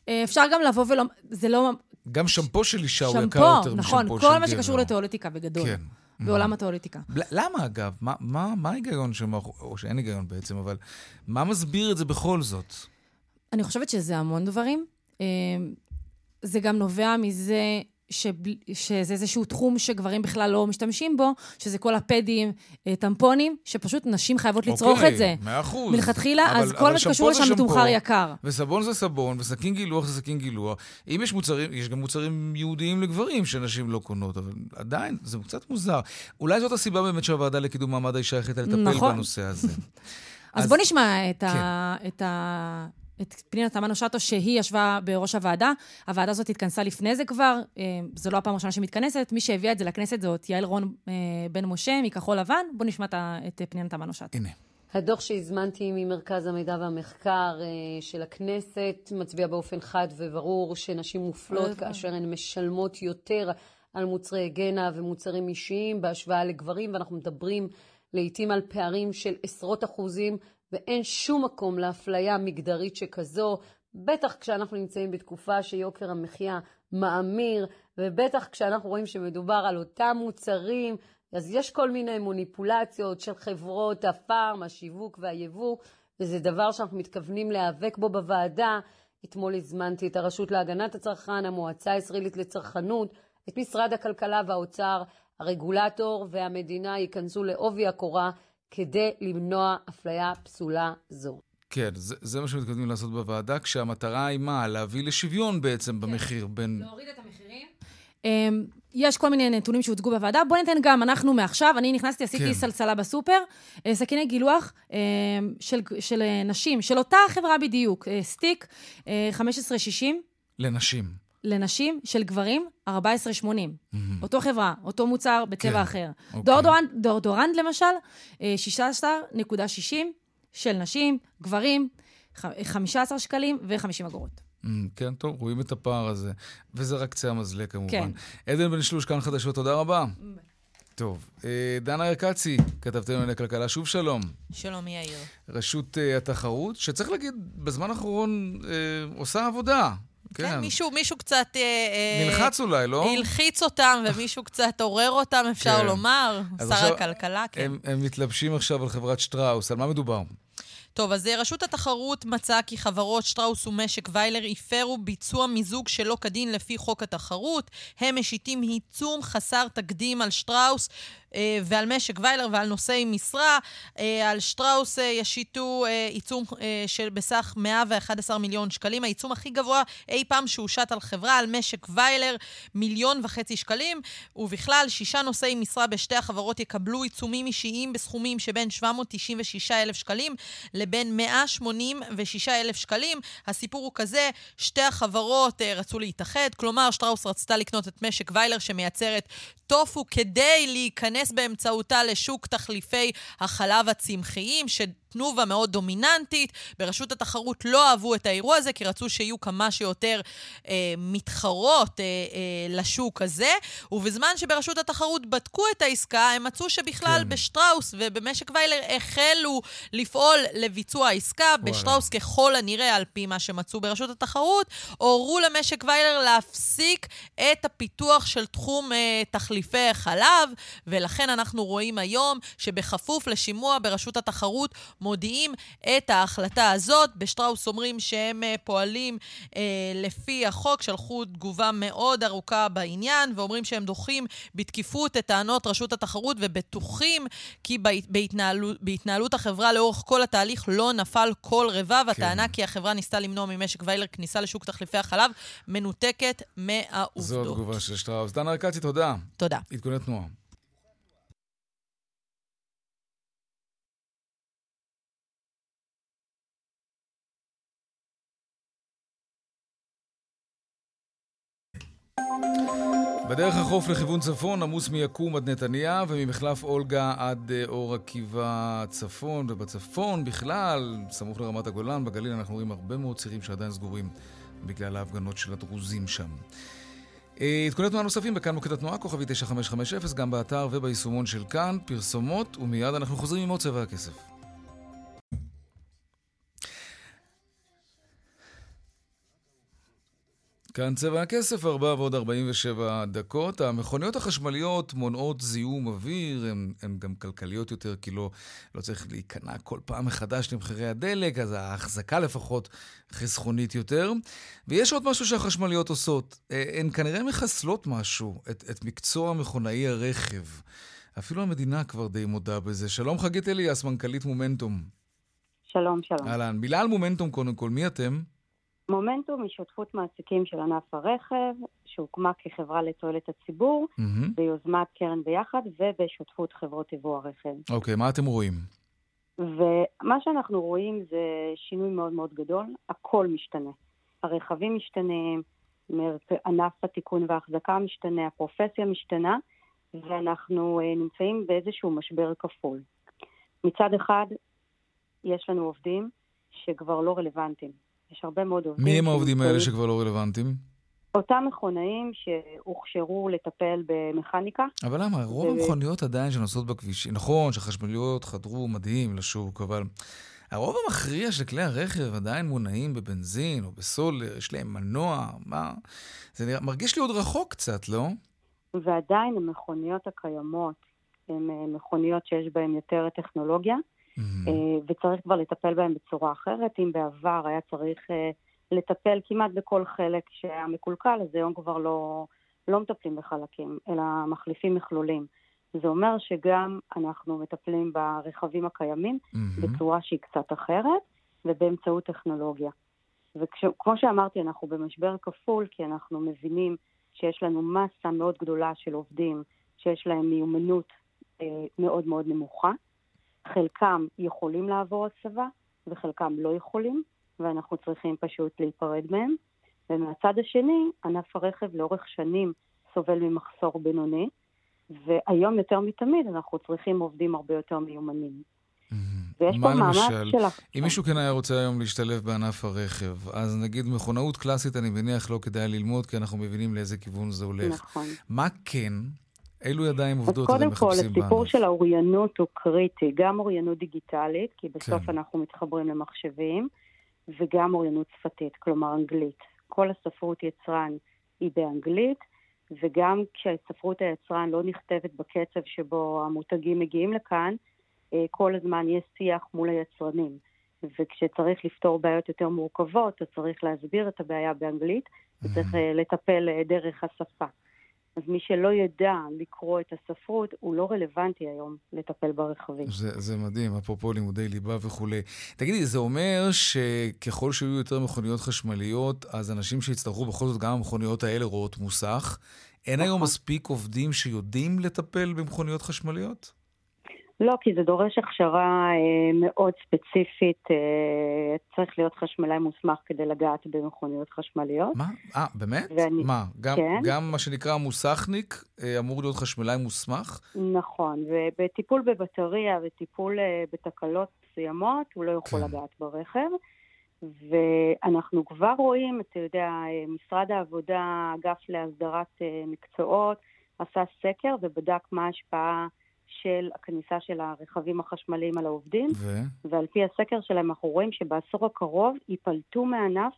אה, אפשר גם לבוא ולא... זה לא... גם שמפו של אישה הוא יקר יותר נכון, משמפו של גבר. שמפו, נכון, כל מה שקשור לתיאולטיקה בגדול. כן. בעולם התיאולטיקה. למה, אגב? מה, מה, מה ההיגיון שם, או שאין היגיון בעצם, אבל מה מסביר את זה בכל זאת? אני חושבת שזה המון דברים. אה, זה גם נובע מזה שבל, שזה איזשהו תחום שגברים בכלל לא משתמשים בו, שזה כל הפדים, אה, טמפונים, שפשוט נשים חייבות לצרוך אוקיי, את זה. מאה אחוז. מלכתחילה, אז כל מה שקשור לשם מתומחר יקר. וסבון זה סבון, וסכין גילוח זה סכין גילוח. אם יש מוצרים, יש גם מוצרים ייעודיים לגברים שנשים לא קונות, אבל עדיין, זה קצת מוזר. אולי זאת הסיבה באמת שהוועדה לקידום מעמד האישה החליטה לטפל נכון. בנושא הזה. אז, אז בוא נשמע את, כן. ה, את ה... את פנינה תמנו-שטו, שהיא ישבה בראש הוועדה. הוועדה הזאת התכנסה לפני זה כבר, אה, זו לא הפעם הראשונה שמתכנסת. מי שהביאה את זה לכנסת זאת יעל רון אה, בן משה, מכחול לבן. בואו נשמע את פנינה תמנו-שטו. הנה. הדוח שהזמנתי ממרכז המידע והמחקר אה, של הכנסת מצביע באופן חד וברור שנשים מופלות כאשר הן משלמות יותר על מוצרי היגנה ומוצרים אישיים בהשוואה לגברים, ואנחנו מדברים לעיתים על פערים של עשרות אחוזים ואין שום מקום לאפליה מגדרית שכזו, בטח כשאנחנו נמצאים בתקופה שיוקר המחיה מאמיר, ובטח כשאנחנו רואים שמדובר על אותם מוצרים, אז יש כל מיני מוניפולציות של חברות הפארם, השיווק והיבוא, וזה דבר שאנחנו מתכוונים להיאבק בו בוועדה. אתמול הזמנתי את הרשות להגנת הצרכן, המועצה הישראלית לצרכנות, את משרד הכלכלה והאוצר, הרגולטור והמדינה ייכנסו לעובי הקורה כדי למנוע אפליה פסולה זו. כן, זה, זה מה שמתכוונים לעשות בוועדה, כשהמטרה היא מה? להביא לשוויון בעצם כן. במחיר בין... להוריד את המחירים. Um, יש כל מיני נתונים שהוצגו בוועדה. בואו ניתן גם, אנחנו מעכשיו, אני נכנסתי, עשיתי כן. סלסלה בסופר, uh, סכיני גילוח uh, של, של uh, נשים, של אותה חברה בדיוק, uh, סטיק, uh, 15.60. לנשים. לנשים של גברים, 14.80. Mm-hmm. אותו חברה, אותו מוצר בצבע כן. אחר. Okay. אוקיי. דאודורנט, דאודורנט למשל, 16.60 אה, של נשים, גברים, 15 שקלים ו-50 אגורות. Mm, כן, טוב, רואים את הפער הזה. וזה רק קצה המזלג כמובן. כן. עדן בן שלוש, כאן חדשות, תודה רבה. טוב, אה, דנה ארקצי, כתבתם על הכלכלה, שוב שלום. שלום, יאיר. רשות uh, התחרות, שצריך להגיד, בזמן האחרון uh, עושה עבודה. כן, כן מישהו, מישהו קצת... אה, אה, נלחץ אולי, לא? הלחיץ אותם, ומישהו קצת עורר אותם, אפשר כן. לומר. שר עכשיו, הכלכלה, כן. הם, הם מתלבשים עכשיו על חברת שטראוס, על מה מדובר? טוב, אז אה, רשות התחרות מצאה כי חברות שטראוס ומשק ויילר הפרו ביצוע מיזוג שלא כדין לפי חוק התחרות. הם משיתים עיצום חסר תקדים על שטראוס אה, ועל משק ויילר ועל נושאי משרה. אה, על שטראוס אה, ישיתו עיצום של בסך 111 מיליון שקלים, העיצום הכי גבוה אי פעם שהושת על חברה, על משק ויילר, מיליון וחצי שקלים, ובכלל, שישה נושאי משרה בשתי החברות יקבלו עיצומים אישיים בסכומים שבין 796 אלף שקלים לבין 186,000 שקלים. הסיפור הוא כזה, שתי החברות רצו להתאחד, כלומר, שטראוס רצתה לקנות את משק ויילר שמייצרת טופו כדי להיכנס באמצעותה לשוק תחליפי החלב הצמחיים, ש... תנובה מאוד דומיננטית. ברשות התחרות לא אהבו את האירוע הזה, כי רצו שיהיו כמה שיותר אה, מתחרות אה, אה, לשוק הזה. ובזמן שברשות התחרות בדקו את העסקה, הם מצאו שבכלל כן. בשטראוס ובמשק ויילר החלו לפעול לביצוע העסקה. וואלה. בשטראוס ככל הנראה, על פי מה שמצאו ברשות התחרות, הורו למשק ויילר להפסיק את הפיתוח של תחום אה, תחליפי חלב, ולכן אנחנו רואים היום שבכפוף לשימוע ברשות התחרות, מודיעים את ההחלטה הזאת. בשטראוס אומרים שהם uh, פועלים uh, לפי החוק, שלחו תגובה מאוד ארוכה בעניין, ואומרים שהם דוחים בתקיפות את טענות רשות התחרות, ובטוחים כי בהתנהלות, בהתנהלות החברה לאורך כל התהליך לא נפל כל רבב. כן. הטענה כי החברה ניסתה למנוע ממשק ויילר כניסה לשוק תחליפי החלב מנותקת מהעובדות. זו התגובה של שטראוס. דנה ארקצי, תודה. תודה. עדכוני תנועה. בדרך החוף לכיוון צפון, עמוס מיקום עד נתניה וממחלף אולגה עד אה, אור עקיבא צפון, ובצפון בכלל, סמוך לרמת הגולן, בגליל אנחנו רואים הרבה מאוד צירים שעדיין סגורים בגלל ההפגנות של הדרוזים שם. אה, עדכוני תנועה נוספים בכאן מוקד התנועה, כוכבי 9550, גם באתר וביישומון של כאן, פרסומות, ומיד אנחנו חוזרים עם עוד צבע הכסף. כאן צבע הכסף, 4 ועוד 47 דקות. המכוניות החשמליות מונעות זיהום אוויר, הן גם כלכליות יותר, כי לא, לא צריך להיכנע כל פעם מחדש למחירי הדלק, אז ההחזקה לפחות חסכונית יותר. ויש עוד משהו שהחשמליות עושות, אה, הן כנראה מחסלות משהו, את, את מקצוע מכונאי הרכב. אפילו המדינה כבר די מודה בזה. שלום חגית אליאס, מנכ"לית מומנטום. שלום, שלום. אהלן. מילה על מומנטום קודם כל, מי אתם? מומנטום היא שותפות מעסיקים של ענף הרכב, שהוקמה כחברה לתועלת הציבור, mm-hmm. ביוזמת קרן ביחד ובשותפות חברות יבוא הרכב. אוקיי, okay, מה אתם רואים? ומה שאנחנו רואים זה שינוי מאוד מאוד גדול, הכל משתנה. הרכבים משתנים, ענף התיקון וההחזקה משתנה, הפרופסיה משתנה, ואנחנו uh, נמצאים באיזשהו משבר כפול. מצד אחד, יש לנו עובדים שכבר לא רלוונטיים. יש הרבה מאוד עובדים. מי הם העובדים האלה שכבר לא רלוונטיים? אותם מכונאים שהוכשרו לטפל במכניקה. אבל למה? רוב המכוניות עדיין שנוסעות בכבישים, נכון שחשמליות חדרו מדהים לשוק, אבל הרוב המכריע של כלי הרכב עדיין מונעים בבנזין או בסולר, יש להם מנוע, מה? זה נראה, מרגיש לי עוד רחוק קצת, לא? ועדיין המכוניות הקיימות הן אה, מכוניות שיש בהן יותר טכנולוגיה. Mm-hmm. וצריך כבר לטפל בהם בצורה אחרת. אם בעבר היה צריך אה, לטפל כמעט בכל חלק שהיה מקולקל, אז היום כבר לא, לא מטפלים בחלקים, אלא מחליפים מכלולים. זה אומר שגם אנחנו מטפלים ברכבים הקיימים mm-hmm. בצורה שהיא קצת אחרת ובאמצעות טכנולוגיה. וכמו שאמרתי, אנחנו במשבר כפול, כי אנחנו מבינים שיש לנו מסה מאוד גדולה של עובדים שיש להם מיומנות אה, מאוד מאוד נמוכה, חלקם יכולים לעבור הסבה וחלקם לא יכולים, ואנחנו צריכים פשוט להיפרד מהם. ומהצד השני, ענף הרכב לאורך שנים סובל ממחסור בינוני, והיום יותר מתמיד אנחנו צריכים עובדים הרבה יותר מיומנים. ויש פה מאמץ של... אם מישהו כן היה רוצה היום להשתלב בענף הרכב, אז נגיד מכונאות קלאסית, אני מניח לא כדאי ללמוד, כי אנחנו מבינים לאיזה כיוון זה הולך. נכון. מה כן? אילו ידיים עובדות אתם מחפשים בענף? קודם כל, הסיפור של האוריינות הוא קריטי. גם אוריינות דיגיטלית, כי בסוף כן. אנחנו מתחברים למחשבים, וגם אוריינות שפתית, כלומר אנגלית. כל הספרות יצרן היא באנגלית, וגם כשספרות היצרן לא נכתבת בקצב שבו המותגים מגיעים לכאן, אה, כל הזמן יש שיח מול היצרנים. וכשצריך לפתור בעיות יותר מורכבות, אז צריך להסביר את הבעיה באנגלית, וצריך אה, לטפל אה, דרך השפה. אז מי שלא ידע לקרוא את הספרות, הוא לא רלוונטי היום לטפל ברכבים. זה, זה מדהים, אפרופו לימודי ליבה וכולי. תגידי, זה אומר שככל שיהיו יותר מכוניות חשמליות, אז אנשים שיצטרכו בכל זאת גם המכוניות האלה רואות מוסך, אין היום נכון. מספיק עובדים שיודעים לטפל במכוניות חשמליות? לא, כי זה דורש הכשרה אה, מאוד ספציפית. אה, צריך להיות חשמלאי מוסמך כדי לגעת במכוניות חשמליות. מה? אה, באמת? ואני- מה, גם, כן. גם מה שנקרא מוסכניק אה, אמור להיות חשמלאי מוסמך? נכון, ובטיפול בבטריה וטיפול אה, בתקלות מסוימות, הוא לא יכול כן. לגעת ברכב. ואנחנו כבר רואים, אתה יודע, אה, משרד העבודה, האגף להסדרת אה, מקצועות, עשה סקר ובדק מה ההשפעה של הכניסה של הרכבים החשמליים על העובדים, ו? ועל פי הסקר שלהם אנחנו רואים שבעשור הקרוב ייפלטו מענף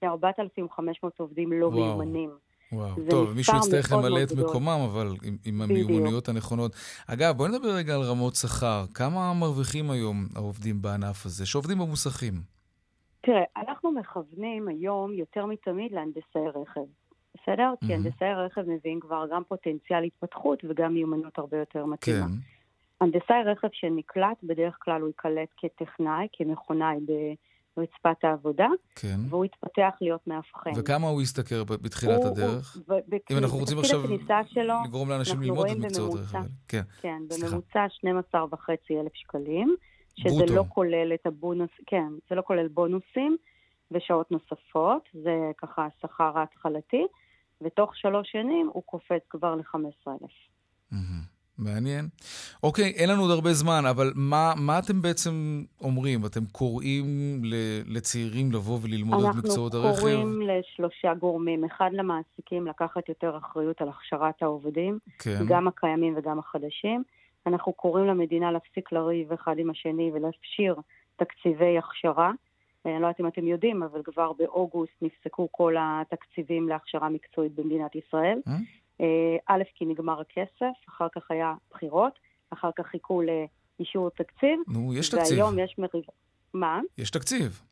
כ-4,500 עובדים לא וואו. מיומנים. וואו, טוב, מישהו יצטרך למלא את. מקומם, אבל עם, עם. המיומנויות הנכונות. אגב, בואי נדבר רגע על רמות שכר. כמה מרוויחים היום העובדים בענף הזה, שעובדים במוסכים? תראה, אנחנו מכוונים היום יותר מתמיד להנדסאי רכב, בסדר? כי. הנדסאי רכב מביאים כבר גם פוטנציאל התפתחות וגם מיומנות הרבה יותר מתאימה. כן. הנדסאי רכב שנקלט, בדרך כלל הוא ייקלט כטכנאי, כמכונאי ברצפת העבודה, כן. והוא יתפתח להיות מאבחן. וכמה הוא ישתכר בתחילת הוא- הדרך? הוא- ב- אם אנחנו רוצים עכשיו שלו, לגרום לאנשים ללמוד את מקצועות רכב. כן. כן. בממוצע 12.5 אלף שקלים, שזה ברוטו. לא כולל את הבונוס, כן, זה לא כולל בונוסים ושעות נוספות, זה ככה השכר ההתחלתי, ותוך שלוש שנים הוא קופץ כבר ל-15 אלף. מהמם. מעניין. אוקיי, אין לנו עוד הרבה זמן, אבל מה, מה אתם בעצם אומרים? אתם קוראים ל- לצעירים לבוא וללמוד את מקצועות אנחנו הרכב? קוראים לשלושה גורמים, אחד למעסיקים לקחת יותר אחריות על הכשרת העובדים, כן. גם הקיימים וגם החדשים. אנחנו קוראים למדינה להפסיק לריב אחד עם השני ולהפשיר תקציבי הכשרה. אה, אני לא יודעת אם אתם יודעים, אבל כבר באוגוסט נפסקו כל התקציבים להכשרה מקצועית במדינת ישראל. אה? אה, א', כי נגמר הכסף, אחר כך היה בחירות, אחר כך חיכו לאישור תקציב. נו, יש תקציב. והיום יש מריב... מה? יש תקציב.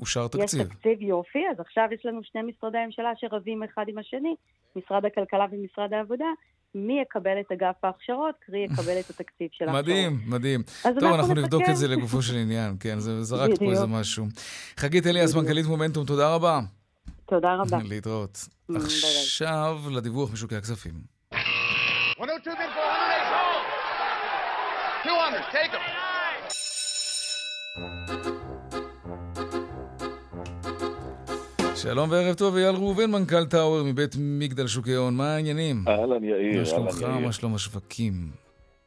אושר תקציב. יש תקציב יופי, אז עכשיו יש לנו שני משרדי ממשלה שרבים אחד עם השני, משרד הכלכלה ומשרד העבודה, מי יקבל את אגף ההכשרות, קרי יקבל את התקציב של ההכשרות. מדהים, מדהים. אז טוב, אנחנו אנחנו נבדוק. את זה לגופו של עניין, כן, זה זרקת פה. איזה משהו. חגית אליאס. מנכ"לית מומנטום, תודה רבה. תודה רבה. להתראות. עכשיו לדיווח משוקי הכספים. 102 bid for 108. 200, take them. שלום וערב טוב, אייל ראובן, מנכ"ל טאוור מבית מגדל שוקי ההון, מה העניינים? אהלן יאיר, מה אהלן שלומך, יאיר. מה שלום השווקים?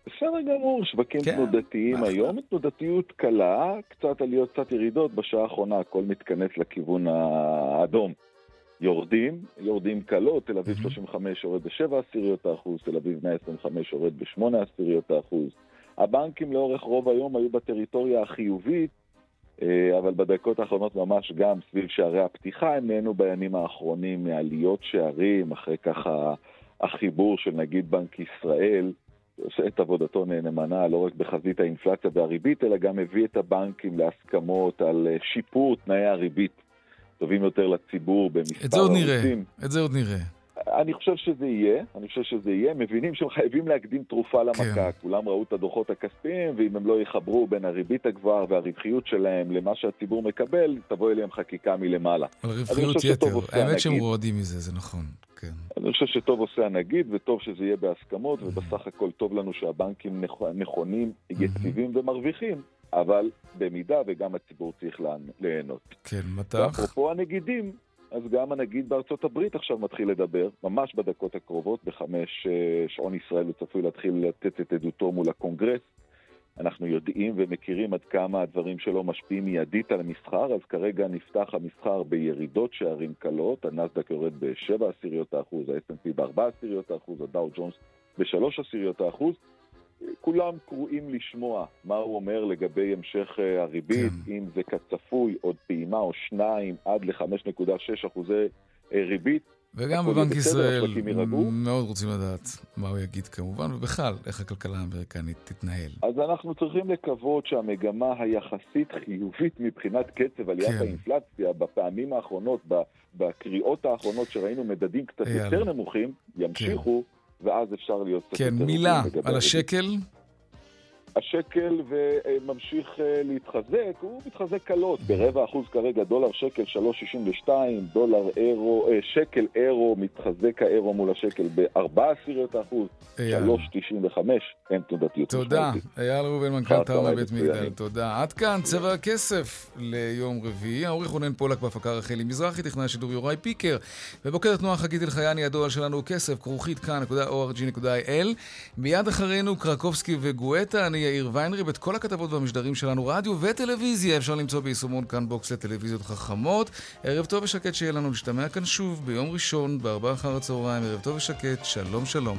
בסדר גמור, שווקים כן, תנודתיים. היום, תנודתיות קלה, קצת עליות, קצת ירידות, בשעה האחרונה הכל מתכנס לכיוון האדום. יורדים, יורדים קלות, תל אביב 35 יורד ב-7 עשיריות האחוז, תל אביב 125 יורד ב-8 עשיריות האחוז. הבנקים לאורך רוב היום היו בטריטוריה החיובית, אבל בדקות האחרונות ממש גם סביב שערי הפתיחה הם נהנו בימים האחרונים מעליות שערים, אחרי ככה החיבור של נגיד בנק ישראל, שעושה את עבודתו נאמנה לא רק בחזית האינפלציה והריבית, אלא גם הביא את הבנקים להסכמות על אה, שיפור תנאי הריבית טובים יותר לציבור במספר את זה עוד נראה, ערוצים. את זה עוד נראה. אני חושב שזה יהיה, אני חושב שזה יהיה. מבינים שהם חייבים להקדים תרופה למכה. כן. כולם ראו את הדוחות הכספיים, ואם הם לא יחברו בין הריבית הגבוהה והרווחיות שלהם למה שהציבור מקבל, תבוא אליהם חקיקה מלמעלה. על רווחיות יתר. האמת שהם. רועדים מזה, זה נכון. כן. אני חושב שטוב עושה הנגיד, וטוב שזה יהיה בהסכמות, ובסך הכל טוב לנו שהבנקים נכ- נכונים, יציבים ומרוויחים, אבל במידה וגם הציבור צריך ליהנות. כן, מטח. ואפרופו הנגידים, אז גם הנגיד בארצות הברית עכשיו מתחיל לדבר, ממש בדקות הקרובות, בחמש אה, שעון ישראל הוא צפוי להתחיל לתת את עדותו מול הקונגרס. אנחנו יודעים ומכירים עד כמה הדברים שלו משפיעים מיידית על המסחר, אז כרגע נפתח המסחר בירידות שערים קלות, הנסדק יורד ב-7 עשיריות האחוז, ה-S&P ב-4 עשיריות האחוז, הדאו ג'ונס ב-3 עשיריות האחוז. כולם קרואים לשמוע מה הוא אומר לגבי המשך אה, הריבית, כן. אם זה כצפוי עוד פעימה או שניים עד ל-5.6 אחוזי אה, ריבית. וגם בבנק ישראל. מאוד רוצים לדעת מה הוא יגיד כמובן, ובכלל, איך הכלכלה האמריקנית תתנהל. אז אנחנו צריכים לקוות שהמגמה היחסית חיובית מבחינת קצב עליית כן. האינפלציה בפעמים האחרונות, בקריאות האחרונות שראינו מדדים קצת אייל. יותר נמוכים, ימשיכו, ואז אפשר להיות כן, מילה על. השקל. השקל וממשיך אה, להתחזק, הוא מתחזק קלות, ברבע אחוז כרגע, דולר שקל 3.62, דולר אירו, אה, שקל אירו, מתחזק האירו מול השקל בארבע עשיריות האחוז, 3.95, אין תנודתיות. תודה, אייל ראובן, מנכ"ל טראומה בית מגדל, תודה. עד כאן צבע הכסף ליום רביעי, העורך רונן פולק בהפקה רחלי מזרחי, טכנאי השידור יוראי פיקר, ובקרת תנועה חגית אלחייני, הדואל שלנו כסף, כרוכית כאן.org.il. מיד אחרינו קרקובסקי וגואטה, אני יאיר ויינריב. את כל הכתבות והמשדרים שלנו, רדיו וטלוויזיה, אפשר למצוא ביישומון כאן BOX לטלוויזיות חכמות. ערב טוב ושקט שיהיה לנו להשתמע כאן שוב ביום ראשון, בארבעה אחר הצהריים. ערב טוב ושקט, שלום שלום.